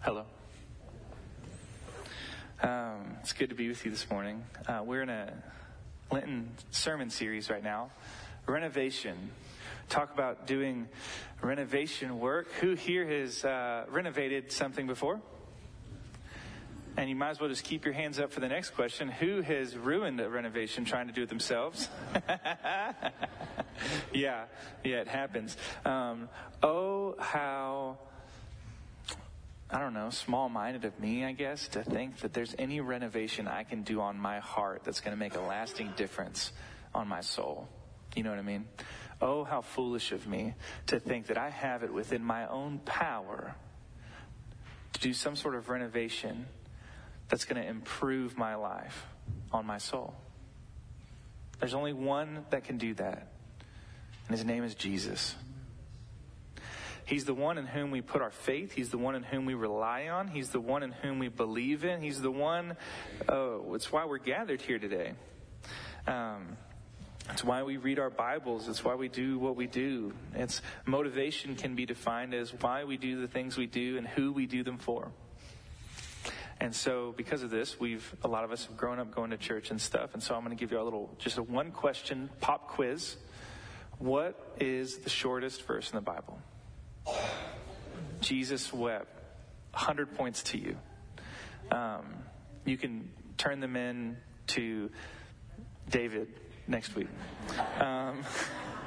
Hello. Um, it's good to be with you this morning. Uh, we're in a Lenten sermon series right now. Renovation. Talk about doing renovation work. Who here has uh, renovated something before? And you might as well just keep your hands up for the next question. Who has ruined a renovation trying to do it themselves? yeah, yeah, it happens. Um, oh, how I don't know, small minded of me, I guess, to think that there's any renovation I can do on my heart that's going to make a lasting difference on my soul. You know what I mean? Oh, how foolish of me to think that I have it within my own power to do some sort of renovation that's going to improve my life on my soul. There's only one that can do that, and his name is Jesus. He's the one in whom we put our faith. He's the one in whom we rely on. He's the one in whom we believe in. He's the one, oh, it's why we're gathered here today. Um, it's why we read our Bibles. It's why we do what we do. It's motivation can be defined as why we do the things we do and who we do them for. And so, because of this, we've a lot of us have grown up going to church and stuff. And so, I'm going to give you a little, just a one question pop quiz. What is the shortest verse in the Bible? Jesus wept. 100 points to you. Um, you can turn them in to David next week. Um,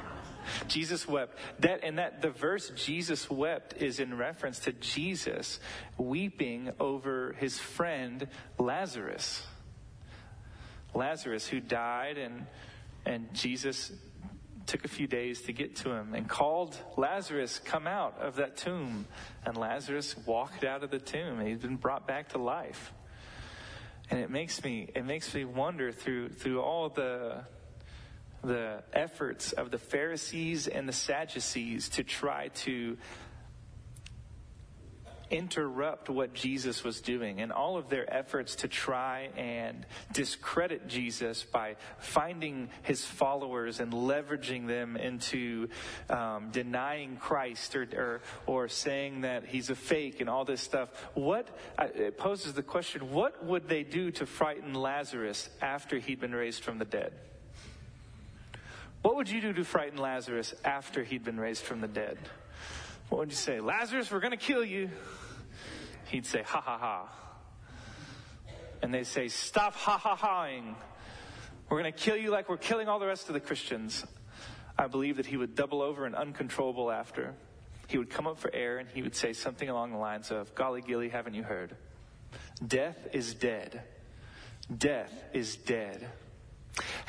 Jesus wept. That and that the verse Jesus wept is in reference to Jesus weeping over his friend Lazarus. Lazarus who died and and Jesus took a few days to get to him and called Lazarus, come out of that tomb. And Lazarus walked out of the tomb. He'd been brought back to life. And it makes me, it makes me wonder through, through all the, the efforts of the Pharisees and the Sadducees to try to interrupt what Jesus was doing and all of their efforts to try and discredit Jesus by finding his followers and leveraging them into um, denying Christ or, or, or saying that he's a fake and all this stuff. What it poses the question: What would they do to frighten Lazarus after he'd been raised from the dead? What would you do to frighten Lazarus after he'd been raised from the dead? What would you say? Lazarus, we're going to kill you. He'd say, ha ha ha. And they say, stop ha ha haing. We're going to kill you like we're killing all the rest of the Christians. I believe that he would double over in uncontrollable laughter. He would come up for air and he would say something along the lines of, Golly gilly, haven't you heard? Death is dead. Death is dead.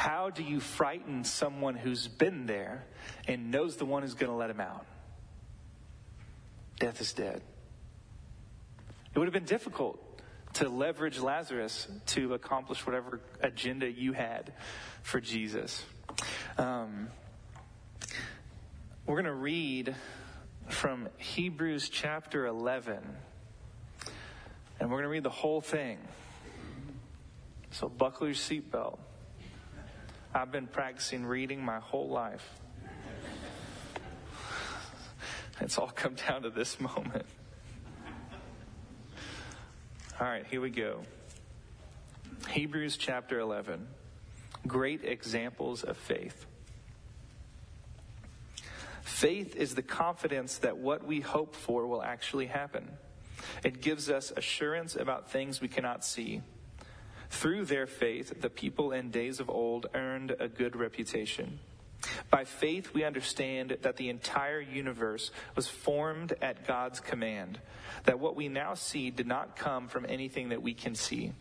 How do you frighten someone who's been there and knows the one who's going to let him out? Death is dead. It would have been difficult to leverage Lazarus to accomplish whatever agenda you had for Jesus. Um, we're going to read from Hebrews chapter 11, and we're going to read the whole thing. So buckle your seatbelt. I've been practicing reading my whole life. It's all come down to this moment. All right, here we go. Hebrews chapter 11. Great examples of faith. Faith is the confidence that what we hope for will actually happen. It gives us assurance about things we cannot see. Through their faith, the people in days of old earned a good reputation. By faith, we understand that the entire universe was formed at God's command, that what we now see did not come from anything that we can see.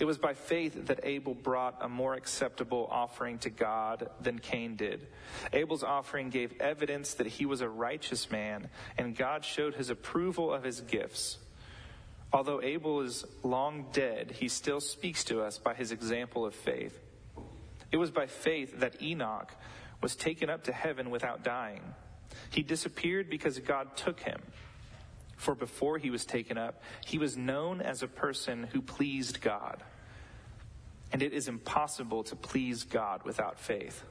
It was by faith that Abel brought a more acceptable offering to God than Cain did. Abel's offering gave evidence that he was a righteous man, and God showed his approval of his gifts. Although Abel is long dead, he still speaks to us by his example of faith. It was by faith that Enoch was taken up to heaven without dying. He disappeared because God took him. For before he was taken up, he was known as a person who pleased God. And it is impossible to please God without faith.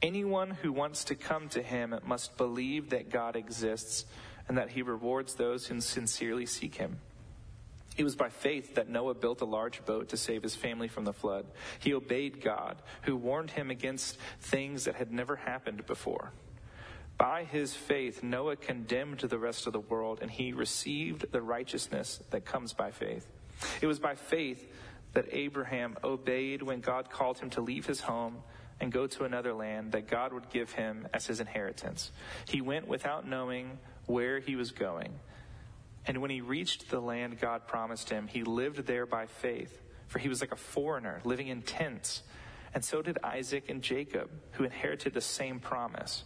Anyone who wants to come to him must believe that God exists and that he rewards those who sincerely seek him. It was by faith that Noah built a large boat to save his family from the flood. He obeyed God, who warned him against things that had never happened before. By his faith, Noah condemned the rest of the world, and he received the righteousness that comes by faith. It was by faith that Abraham obeyed when God called him to leave his home and go to another land that God would give him as his inheritance. He went without knowing where he was going. And when he reached the land God promised him, he lived there by faith, for he was like a foreigner living in tents. And so did Isaac and Jacob, who inherited the same promise.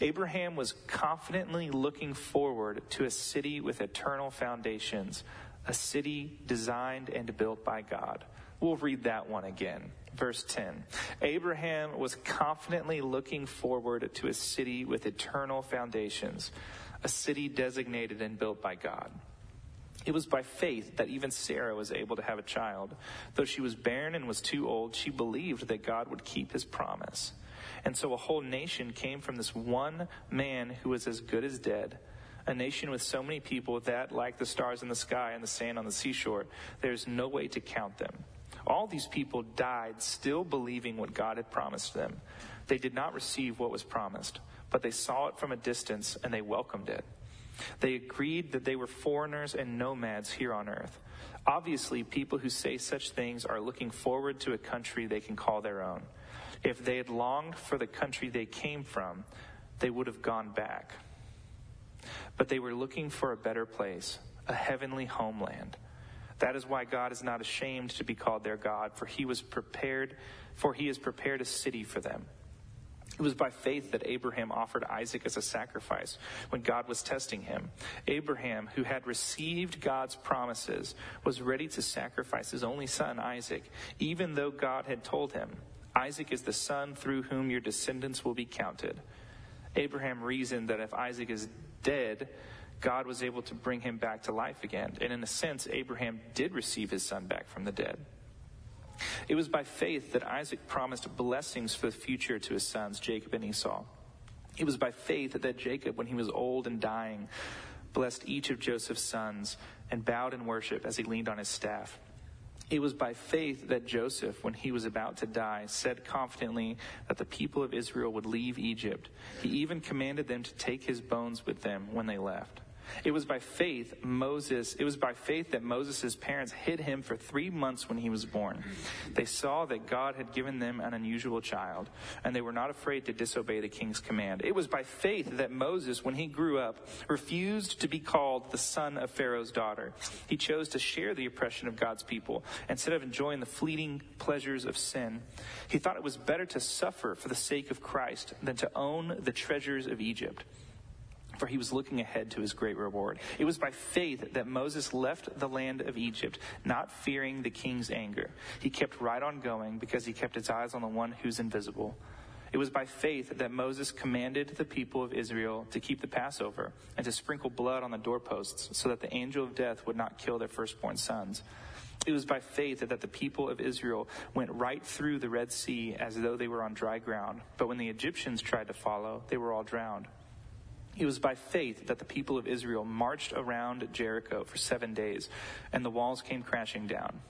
Abraham was confidently looking forward to a city with eternal foundations, a city designed and built by God. We'll read that one again. Verse 10. Abraham was confidently looking forward to a city with eternal foundations, a city designated and built by God. It was by faith that even Sarah was able to have a child. Though she was barren and was too old, she believed that God would keep his promise. And so a whole nation came from this one man who was as good as dead. A nation with so many people that, like the stars in the sky and the sand on the seashore, there's no way to count them. All these people died still believing what God had promised them. They did not receive what was promised, but they saw it from a distance and they welcomed it. They agreed that they were foreigners and nomads here on earth. Obviously, people who say such things are looking forward to a country they can call their own. If they had longed for the country they came from, they would have gone back. But they were looking for a better place, a heavenly homeland. That is why God is not ashamed to be called their God, for he was prepared, for he has prepared a city for them. It was by faith that Abraham offered Isaac as a sacrifice when God was testing him. Abraham, who had received God's promises, was ready to sacrifice his only son, Isaac, even though God had told him, Isaac is the son through whom your descendants will be counted. Abraham reasoned that if Isaac is dead, God was able to bring him back to life again. And in a sense, Abraham did receive his son back from the dead. It was by faith that Isaac promised blessings for the future to his sons, Jacob and Esau. It was by faith that Jacob, when he was old and dying, blessed each of Joseph's sons and bowed in worship as he leaned on his staff. It was by faith that Joseph, when he was about to die, said confidently that the people of Israel would leave Egypt. He even commanded them to take his bones with them when they left. It was by faith Moses, it was by faith that Moses' parents hid him for three months when he was born. They saw that God had given them an unusual child, and they were not afraid to disobey the king's command. It was by faith that Moses, when he grew up, refused to be called the son of Pharaoh's daughter. He chose to share the oppression of God's people instead of enjoying the fleeting pleasures of sin. He thought it was better to suffer for the sake of Christ than to own the treasures of Egypt for he was looking ahead to his great reward. It was by faith that Moses left the land of Egypt, not fearing the king's anger. He kept right on going because he kept his eyes on the one who's invisible. It was by faith that Moses commanded the people of Israel to keep the Passover and to sprinkle blood on the doorposts so that the angel of death would not kill their firstborn sons. It was by faith that the people of Israel went right through the Red Sea as though they were on dry ground. But when the Egyptians tried to follow, they were all drowned. It was by faith that the people of Israel marched around Jericho for seven days, and the walls came crashing down.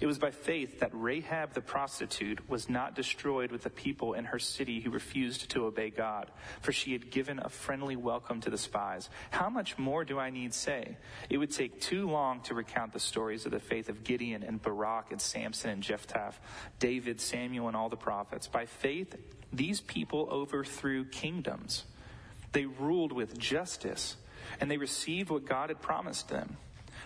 It was by faith that Rahab the prostitute was not destroyed with the people in her city who refused to obey God, for she had given a friendly welcome to the spies. How much more do I need say? It would take too long to recount the stories of the faith of Gideon and Barak and Samson and Jephthah, David, Samuel, and all the prophets. By faith, these people overthrew kingdoms. They ruled with justice, and they received what God had promised them.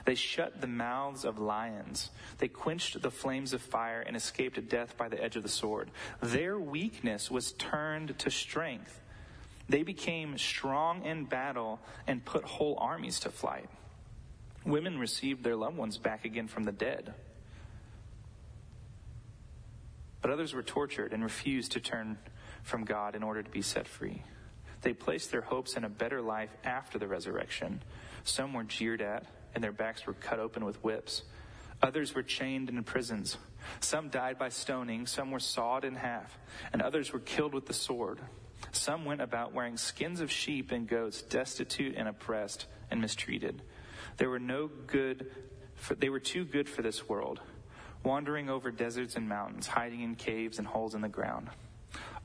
They shut the mouths of lions. They quenched the flames of fire and escaped death by the edge of the sword. Their weakness was turned to strength. They became strong in battle and put whole armies to flight. Women received their loved ones back again from the dead. But others were tortured and refused to turn from God in order to be set free. They placed their hopes in a better life after the resurrection. Some were jeered at, and their backs were cut open with whips. Others were chained in prisons. Some died by stoning, some were sawed in half, and others were killed with the sword. Some went about wearing skins of sheep and goats, destitute and oppressed and mistreated. They were no good for, they were too good for this world, wandering over deserts and mountains, hiding in caves and holes in the ground.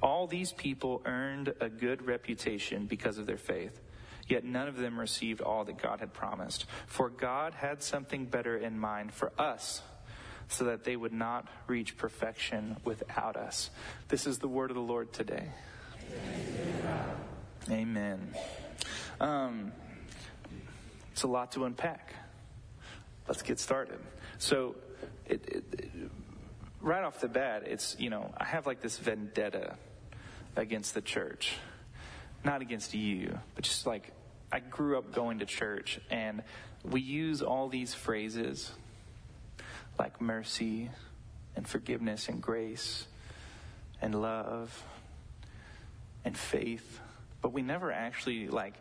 All these people earned a good reputation because of their faith. Yet none of them received all that God had promised. For God had something better in mind for us so that they would not reach perfection without us. This is the word of the Lord today. Amen. Um, it's a lot to unpack. Let's get started. So, it, it, right off the bat, it's, you know, I have like this vendetta against the church. Not against you, but just like I grew up going to church and we use all these phrases like mercy and forgiveness and grace and love and faith, but we never actually like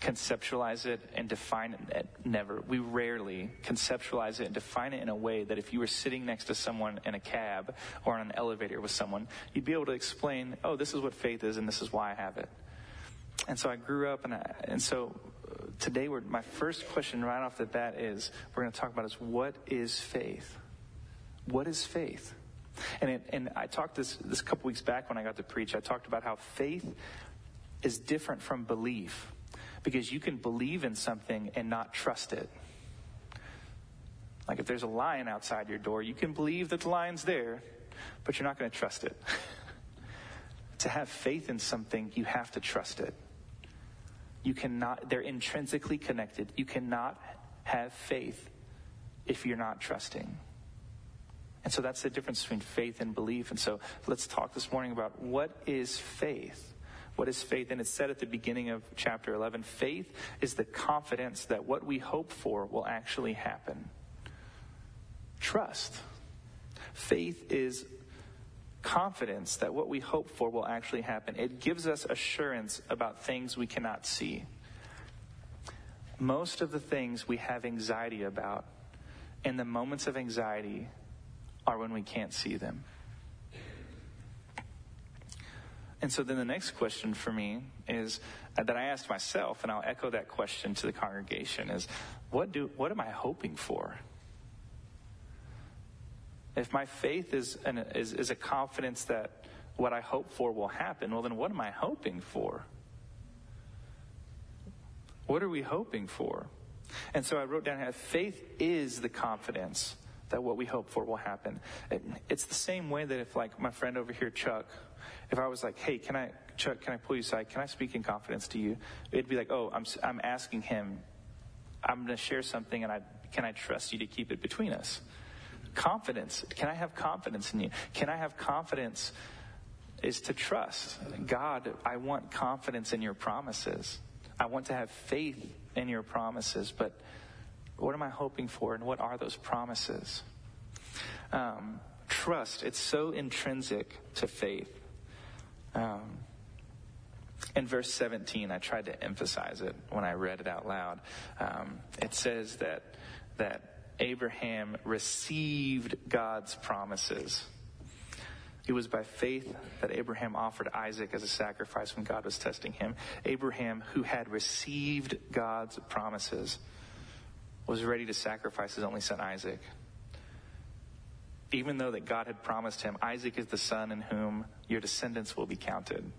conceptualize it and define it never we rarely conceptualize it and define it in a way that if you were sitting next to someone in a cab or on an elevator with someone you'd be able to explain oh this is what faith is and this is why i have it and so i grew up and I, and so uh, today we're, my first question right off the bat is we're going to talk about is what is faith? What is faith? And, it, and I talked this, this couple weeks back when I got to preach, I talked about how faith is different from belief because you can believe in something and not trust it. Like if there's a lion outside your door, you can believe that the lion's there, but you're not going to trust it. to have faith in something, you have to trust it. You cannot, they're intrinsically connected. You cannot have faith if you're not trusting. And so that's the difference between faith and belief. And so let's talk this morning about what is faith? What is faith? And it's said at the beginning of chapter 11 faith is the confidence that what we hope for will actually happen. Trust. Faith is confidence that what we hope for will actually happen. It gives us assurance about things we cannot see. Most of the things we have anxiety about in the moments of anxiety are when we can't see them. And so then the next question for me is uh, that I asked myself, and I'll echo that question to the congregation is what do what am I hoping for? If my faith is, an, is, is a confidence that what I hope for will happen, well, then what am I hoping for? What are we hoping for? And so I wrote down here faith is the confidence that what we hope for will happen. It, it's the same way that if, like, my friend over here, Chuck, if I was like, hey, can I, Chuck, can I pull you aside? Can I speak in confidence to you? It'd be like, oh, I'm, I'm asking him, I'm going to share something and I, can I trust you to keep it between us? confidence. Can I have confidence in you? Can I have confidence is to trust. God, I want confidence in your promises. I want to have faith in your promises, but what am I hoping for and what are those promises? Um, trust, it's so intrinsic to faith. Um, in verse 17, I tried to emphasize it when I read it out loud. Um, it says that, that Abraham received God's promises. It was by faith that Abraham offered Isaac as a sacrifice when God was testing him. Abraham, who had received God's promises, was ready to sacrifice his only son Isaac. Even though that God had promised him, Isaac is the son in whom your descendants will be counted.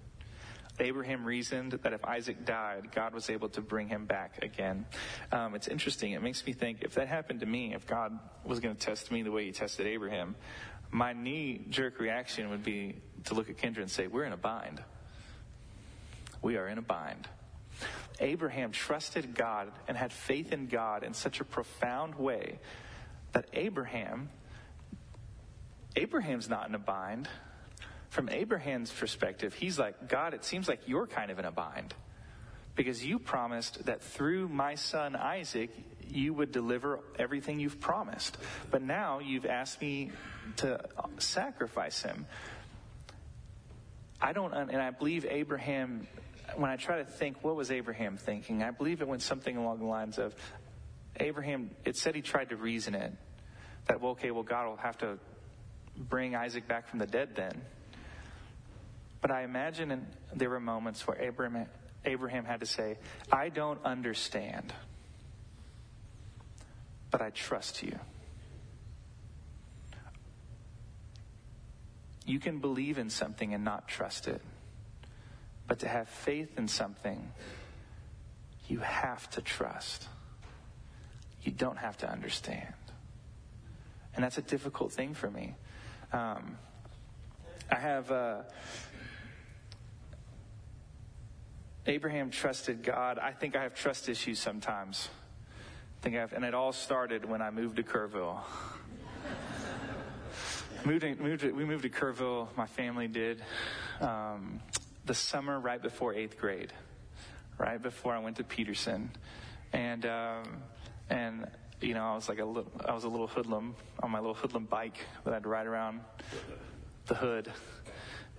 Abraham reasoned that if Isaac died, God was able to bring him back again. Um, it's interesting. It makes me think if that happened to me, if God was going to test me the way he tested Abraham, my knee jerk reaction would be to look at Kendra and say, We're in a bind. We are in a bind. Abraham trusted God and had faith in God in such a profound way that Abraham, Abraham's not in a bind from Abraham's perspective, he's like, God, it seems like you're kind of in a bind because you promised that through my son Isaac, you would deliver everything you've promised. But now you've asked me to sacrifice him. I don't, and I believe Abraham, when I try to think, what was Abraham thinking? I believe it went something along the lines of Abraham, it said he tried to reason it that, well, okay, well, God will have to bring Isaac back from the dead then. But I imagine there were moments where Abraham, Abraham had to say, I don't understand, but I trust you. You can believe in something and not trust it. But to have faith in something, you have to trust. You don't have to understand. And that's a difficult thing for me. Um, I have. Uh, Abraham trusted God. I think I have trust issues sometimes. I think I have, and it all started when I moved to Kerrville. moved, moved we moved to Kerrville. My family did um, the summer right before eighth grade, right before I went to Peterson, and um, and you know I was like a little, I was a little hoodlum on my little hoodlum bike that I'd ride around the hood,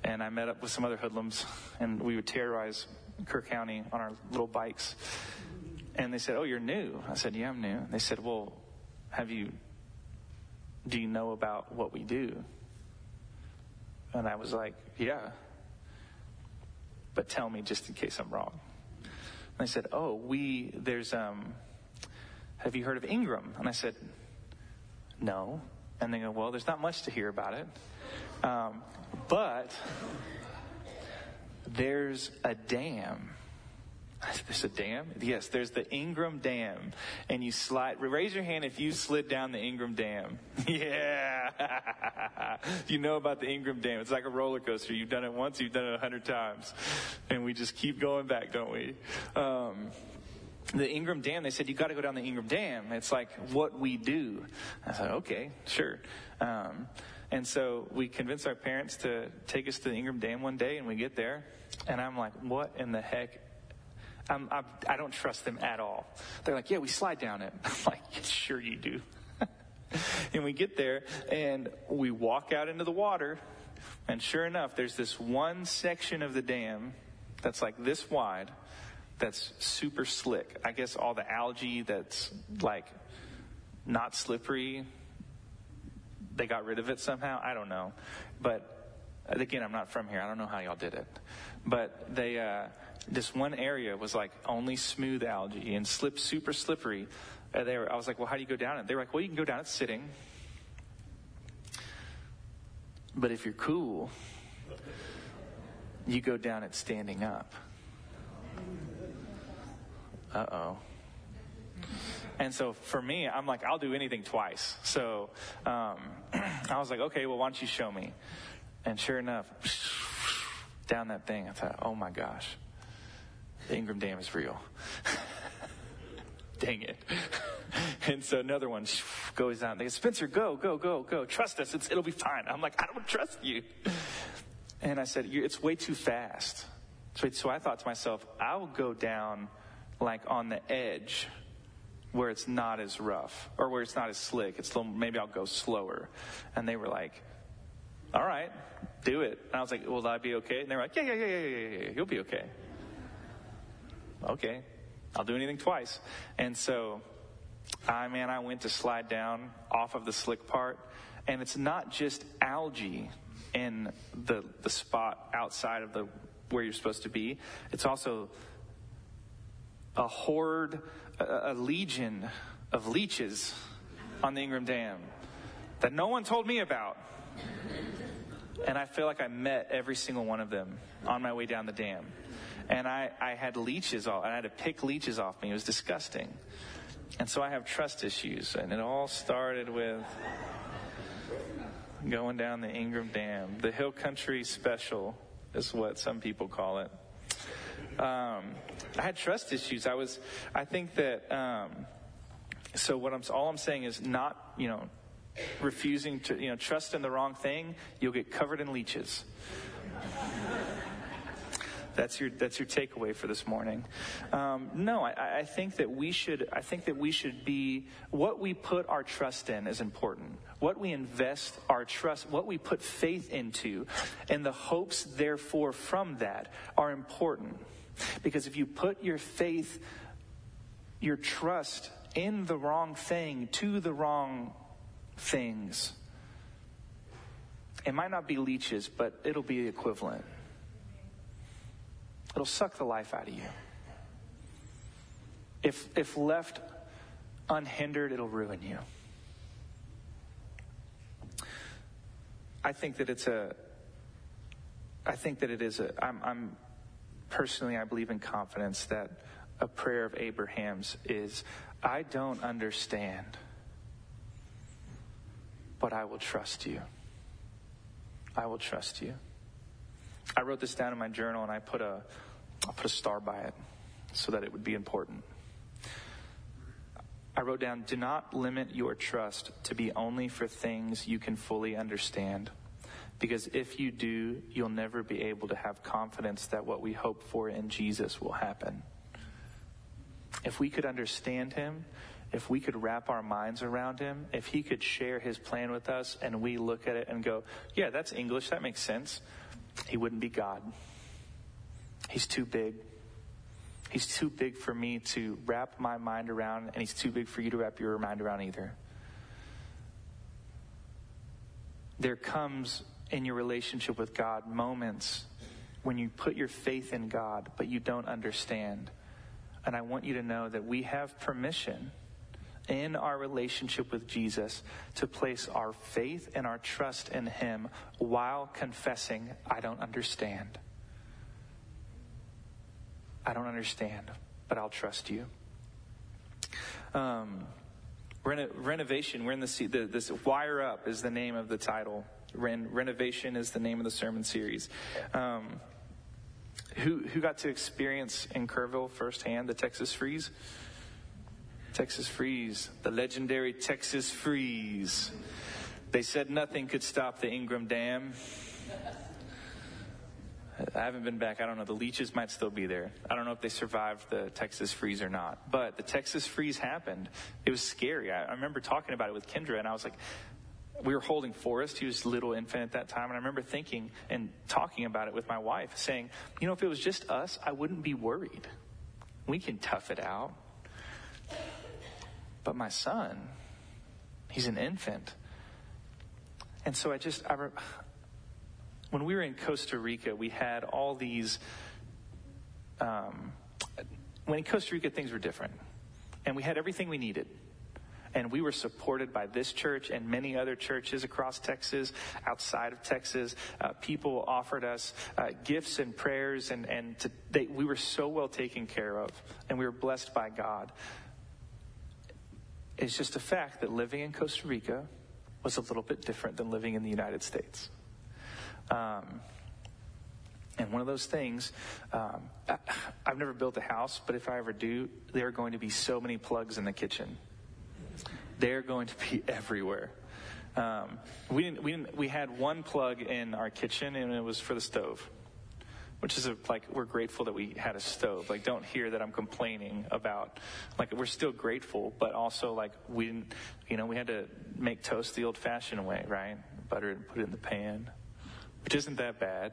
and I met up with some other hoodlums, and we would terrorize Kerr County on our little bikes. And they said, Oh, you're new. I said, Yeah, I'm new. They said, Well, have you, do you know about what we do? And I was like, Yeah. But tell me just in case I'm wrong. And I said, Oh, we, there's, um, have you heard of Ingram? And I said, No. And they go, Well, there's not much to hear about it. Um, but there's a dam. There's a dam? Yes, there's the Ingram Dam. And you slide, raise your hand if you slid down the Ingram Dam. Yeah. you know about the Ingram Dam. It's like a roller coaster. You've done it once, you've done it a hundred times. And we just keep going back, don't we? Um, the Ingram Dam, they said, you got to go down the Ingram Dam. It's like what we do. I said, okay, sure. Um, and so we convinced our parents to take us to the Ingram Dam one day, and we get there, and I'm like, what in the heck? I'm, I'm, I do not trust them at all. They're like, yeah, we slide down it. I'm like, sure you do. and we get there, and we walk out into the water, and sure enough, there's this one section of the dam that's like this wide that's super slick. I guess all the algae that's like not slippery they got rid of it somehow. I don't know. But again, I'm not from here. I don't know how y'all did it. But they, uh, this one area was like only smooth algae and slip, super slippery. Uh, they were, I was like, well, how do you go down it? They were like, well, you can go down it sitting. But if you're cool, you go down it standing up. Uh oh. And so for me, I'm like, I'll do anything twice. So um, I was like, okay, well, why don't you show me? And sure enough, down that thing, I thought, oh my gosh, the Ingram Dam is real. Dang it. and so another one goes down. They go, Spencer, go, go, go, go. Trust us. It's, it'll be fine. I'm like, I don't trust you. And I said, it's way too fast. So, so I thought to myself, I will go down like on the edge where it's not as rough or where it's not as slick. It's little, maybe I'll go slower. And they were like, all right, do it. And I was like, will that be okay? And they were like, yeah, yeah, yeah, yeah, yeah, yeah, you'll be okay. Okay, I'll do anything twice. And so, I man, I went to slide down off of the slick part, and it's not just algae in the the spot outside of the where you're supposed to be. It's also a horde a, legion of leeches on the Ingram Dam that no one told me about. And I feel like I met every single one of them on my way down the dam. And I, I had leeches all, and I had to pick leeches off me. It was disgusting. And so I have trust issues. And it all started with going down the Ingram Dam. The Hill Country Special is what some people call it. Um, I had trust issues. I was, I think that, um, so what I'm, all I'm saying is not, you know, refusing to, you know, trust in the wrong thing, you'll get covered in leeches. That's your that's your takeaway for this morning. Um, no, I, I, think that we should. I think that we should be what we put our trust in is important. What we invest our trust, what we put faith into, and the hopes therefore from that are important. Because if you put your faith, your trust in the wrong thing, to the wrong things. It might not be leeches, but it'll be equivalent. It'll suck the life out of you. If, if left unhindered, it'll ruin you. I think that it's a, I think that it is a, I'm, I'm personally, I believe in confidence that a prayer of Abraham's is, I don't understand, but I will trust you. I will trust you. I wrote this down in my journal and I put a, I put a star by it so that it would be important. I wrote down, do not limit your trust to be only for things you can fully understand. Because if you do, you'll never be able to have confidence that what we hope for in Jesus will happen. If we could understand him, if we could wrap our minds around him, if he could share his plan with us and we look at it and go, yeah, that's English, that makes sense, he wouldn't be God. He's too big. He's too big for me to wrap my mind around, and he's too big for you to wrap your mind around either. There comes in your relationship with God moments when you put your faith in God, but you don't understand. And I want you to know that we have permission in our relationship with Jesus to place our faith and our trust in Him while confessing, I don't understand. I don't understand, but I'll trust you. Um, reno- renovation, we're in the, the, this Wire Up is the name of the title. Ren- renovation is the name of the sermon series. Um, who, who got to experience in Kerrville firsthand the Texas freeze? Texas freeze, the legendary Texas freeze. They said nothing could stop the Ingram Dam. I haven't been back. I don't know. The leeches might still be there. I don't know if they survived the Texas freeze or not. But the Texas freeze happened. It was scary. I, remember talking about it with Kendra, and I was like, we were holding Forrest. He was a little infant at that time. And I remember thinking and talking about it with my wife, saying, you know, if it was just us, I wouldn't be worried. We can tough it out. But my son, he's an infant. And so I just, I, when we were in Costa Rica, we had all these, um, when in Costa Rica, things were different. And we had everything we needed. And we were supported by this church and many other churches across Texas, outside of Texas. Uh, people offered us uh, gifts and prayers, and, and to, they, we were so well taken care of, and we were blessed by God. It's just a fact that living in Costa Rica was a little bit different than living in the United States. Um, and one of those things, um, I, I've never built a house, but if I ever do, there are going to be so many plugs in the kitchen. They're going to be everywhere. Um, we didn't, we didn't, we had one plug in our kitchen, and it was for the stove which is a, like we're grateful that we had a stove. Like, don't hear that I'm complaining about. Like, we're still grateful, but also like we didn't, you know, we had to make toast the old-fashioned way, right? Butter it and put it in the pan, which isn't that bad.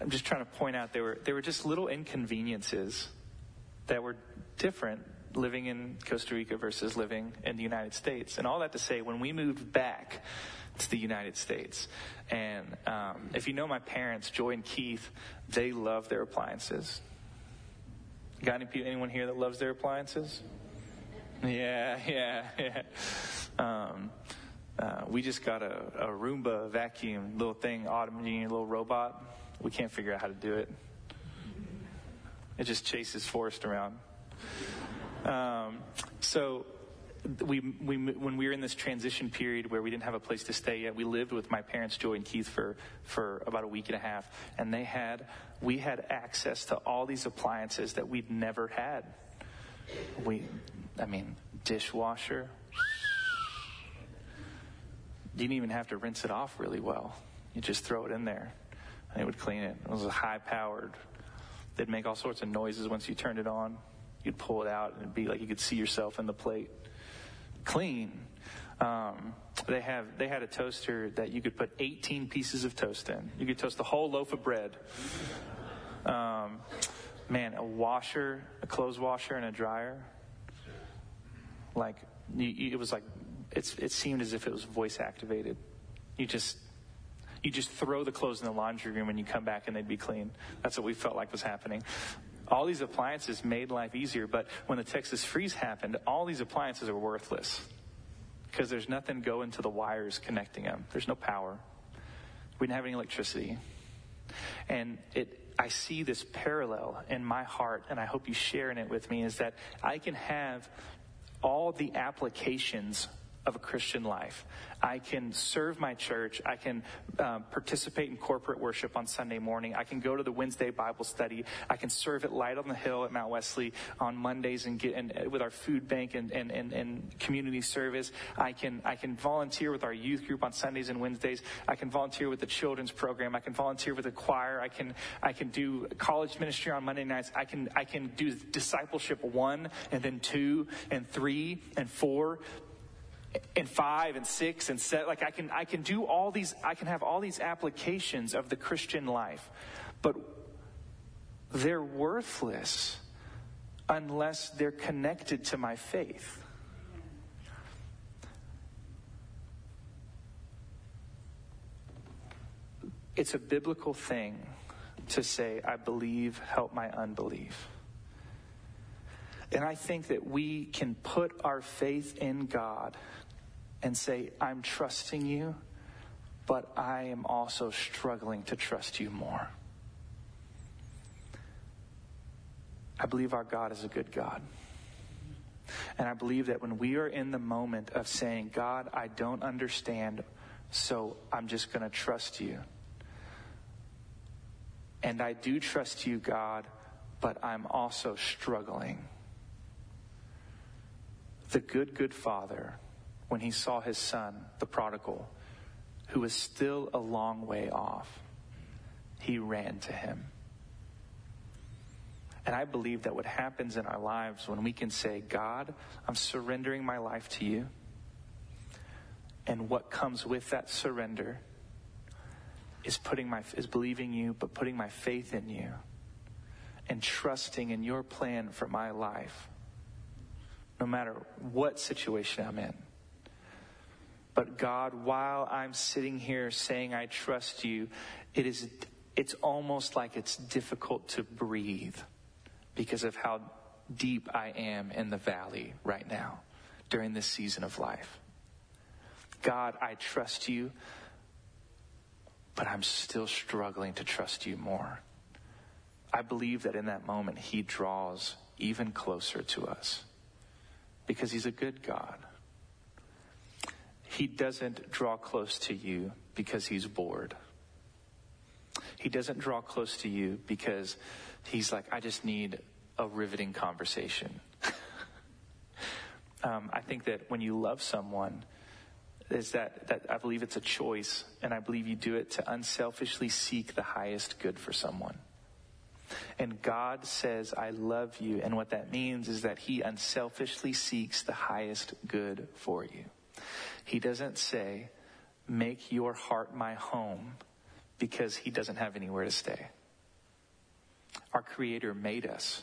I'm just trying to point out there were there were just little inconveniences that were different living in Costa Rica versus living in the United States. And all that to say, when we moved back to the United States, and um, if you know my parents, Joy and Keith, they love their appliances. Got any anyone here that loves their appliances? Yeah, yeah, yeah. Um, uh, we just got a, a Roomba vacuum little thing, automated little robot. We can't figure out how to do it. It just chases Forrest around. Um, so we, we, when we were in this transition period where we didn't have a place to stay yet, we lived with my parents, Joy and Keith, for, for about a week and a half. And they had, we had access to all these appliances that we'd never had. We, I mean, dishwasher. You didn't even have to rinse it off really well. You just throw it in there and it would clean it. It was a high powered. They'd make all sorts of noises once you turned it on. You'd pull it out and it'd be like you could see yourself in the plate. Clean. Um, they have they had a toaster that you could put 18 pieces of toast in. You could toast a whole loaf of bread. Um, man, a washer, a clothes washer, and a dryer. Like it was like it's, it seemed as if it was voice activated. You just you just throw the clothes in the laundry room and you come back and they'd be clean. That's what we felt like was happening. All these appliances made life easier, but when the Texas freeze happened, all these appliances are worthless because there's nothing going to the wires connecting them. There's no power. We didn't have any electricity. And it, I see this parallel in my heart, and I hope you share in it with me, is that I can have all the applications of a Christian life. I can serve my church. I can um, participate in corporate worship on Sunday morning. I can go to the Wednesday Bible study. I can serve at Light on the Hill at Mount Wesley on Mondays and get and, uh, with our food bank and, and, and, and community service. I can I can volunteer with our youth group on Sundays and Wednesdays. I can volunteer with the children's program. I can volunteer with the choir. I can I can do college ministry on Monday nights. I can I can do discipleship one and then two and three and four and five and six and seven. Like I can, I can do all these, I can have all these applications of the Christian life, but they're worthless unless they're connected to my faith. It's a biblical thing to say, I believe, help my unbelief. And I think that we can put our faith in God and say, I'm trusting you, but I am also struggling to trust you more. I believe our God is a good God. And I believe that when we are in the moment of saying, God, I don't understand, so I'm just going to trust you. And I do trust you, God, but I'm also struggling. The good, good Father when he saw his son, the prodigal, who was still a long way off, he ran to him. And I believe that what happens in our lives when we can say, God, I'm surrendering my life to you. And what comes with that surrender is putting my, is believing you, but putting my faith in you and trusting in your plan for my life, no matter what situation I'm in. But God, while I'm sitting here saying I trust you, it is it's almost like it's difficult to breathe because of how deep I am in the valley right now during this season of life. God, I trust you, but I'm still struggling to trust you more. I believe that in that moment, He draws even closer to us because He's a good God. He doesn't draw close to you because he's bored. He doesn't draw close to you because he's like, I just need a riveting conversation. um, I think that when you love someone, is that, that I believe it's a choice, and I believe you do it to unselfishly seek the highest good for someone. And God says, I love you. And what that means is that He unselfishly seeks the highest good for you. He doesn't say, make your heart my home because he doesn't have anywhere to stay. Our creator made us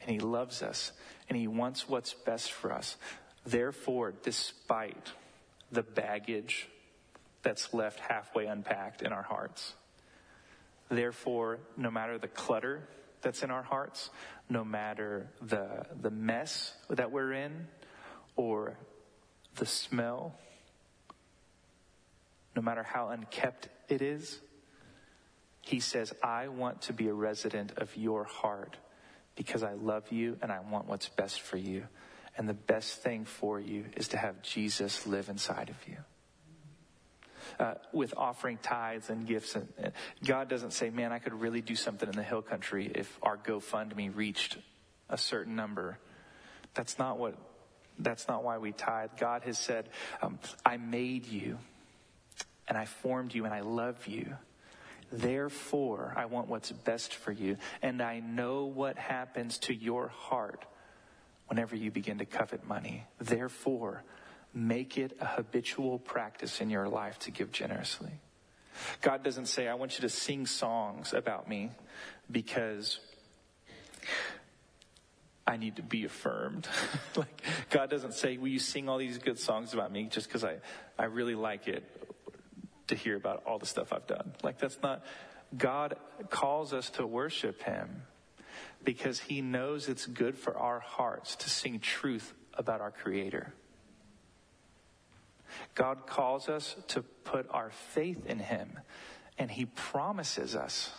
and he loves us and he wants what's best for us. Therefore, despite the baggage that's left halfway unpacked in our hearts, therefore, no matter the clutter that's in our hearts, no matter the, the mess that we're in or the smell no matter how unkept it is. He says, I want to be a resident of your heart because I love you and I want what's best for you. And the best thing for you is to have Jesus live inside of you. Uh, with offering tithes and gifts. And, and God doesn't say, man, I could really do something in the hill country if our GoFundMe reached a certain number. That's not what, that's not why we tithe. God has said, um, I made you and I formed you and I love you. Therefore, I want what's best for you. And I know what happens to your heart whenever you begin to covet money. Therefore, make it a habitual practice in your life to give generously. God doesn't say, I want you to sing songs about me because I need to be affirmed. like God doesn't say, "Will you sing all these good songs about me?" Just because I I really like it to hear about all the stuff I've done. Like that's not. God calls us to worship Him because He knows it's good for our hearts to sing truth about our Creator. God calls us to put our faith in Him, and He promises us.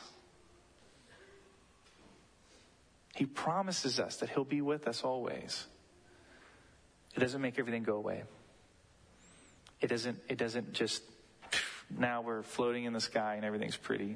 He promises us that He'll be with us always. It doesn't make everything go away. It doesn't, it doesn't just, now we're floating in the sky and everything's pretty.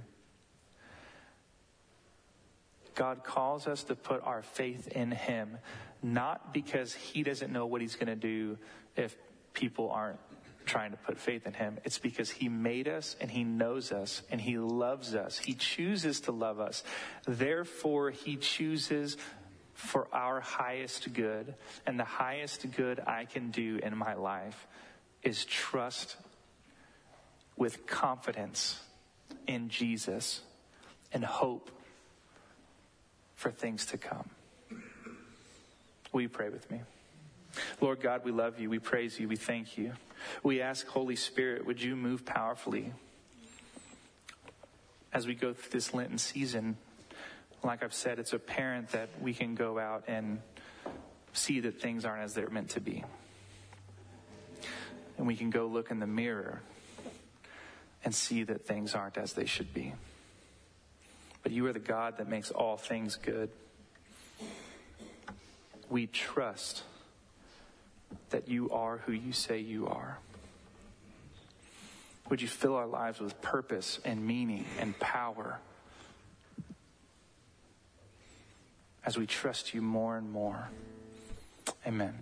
God calls us to put our faith in Him, not because He doesn't know what He's going to do if people aren't trying to put faith in Him. It's because He made us and He knows us and He loves us. He chooses to love us. Therefore, He chooses for our highest good. And the highest good I can do in my life is trust with confidence in Jesus and hope for things to come. Will you pray with me? Lord God, we love you. We praise you. We thank you. We ask, Holy Spirit, would you move powerfully as we go through this Lenten season? Like I've said, it's apparent that we can go out and see that things aren't as they're meant to be. And we can go look in the mirror and see that things aren't as they should be. But you are the God that makes all things good. We trust that you are who you say you are. Would you fill our lives with purpose and meaning and power as we trust you more and more? Amen.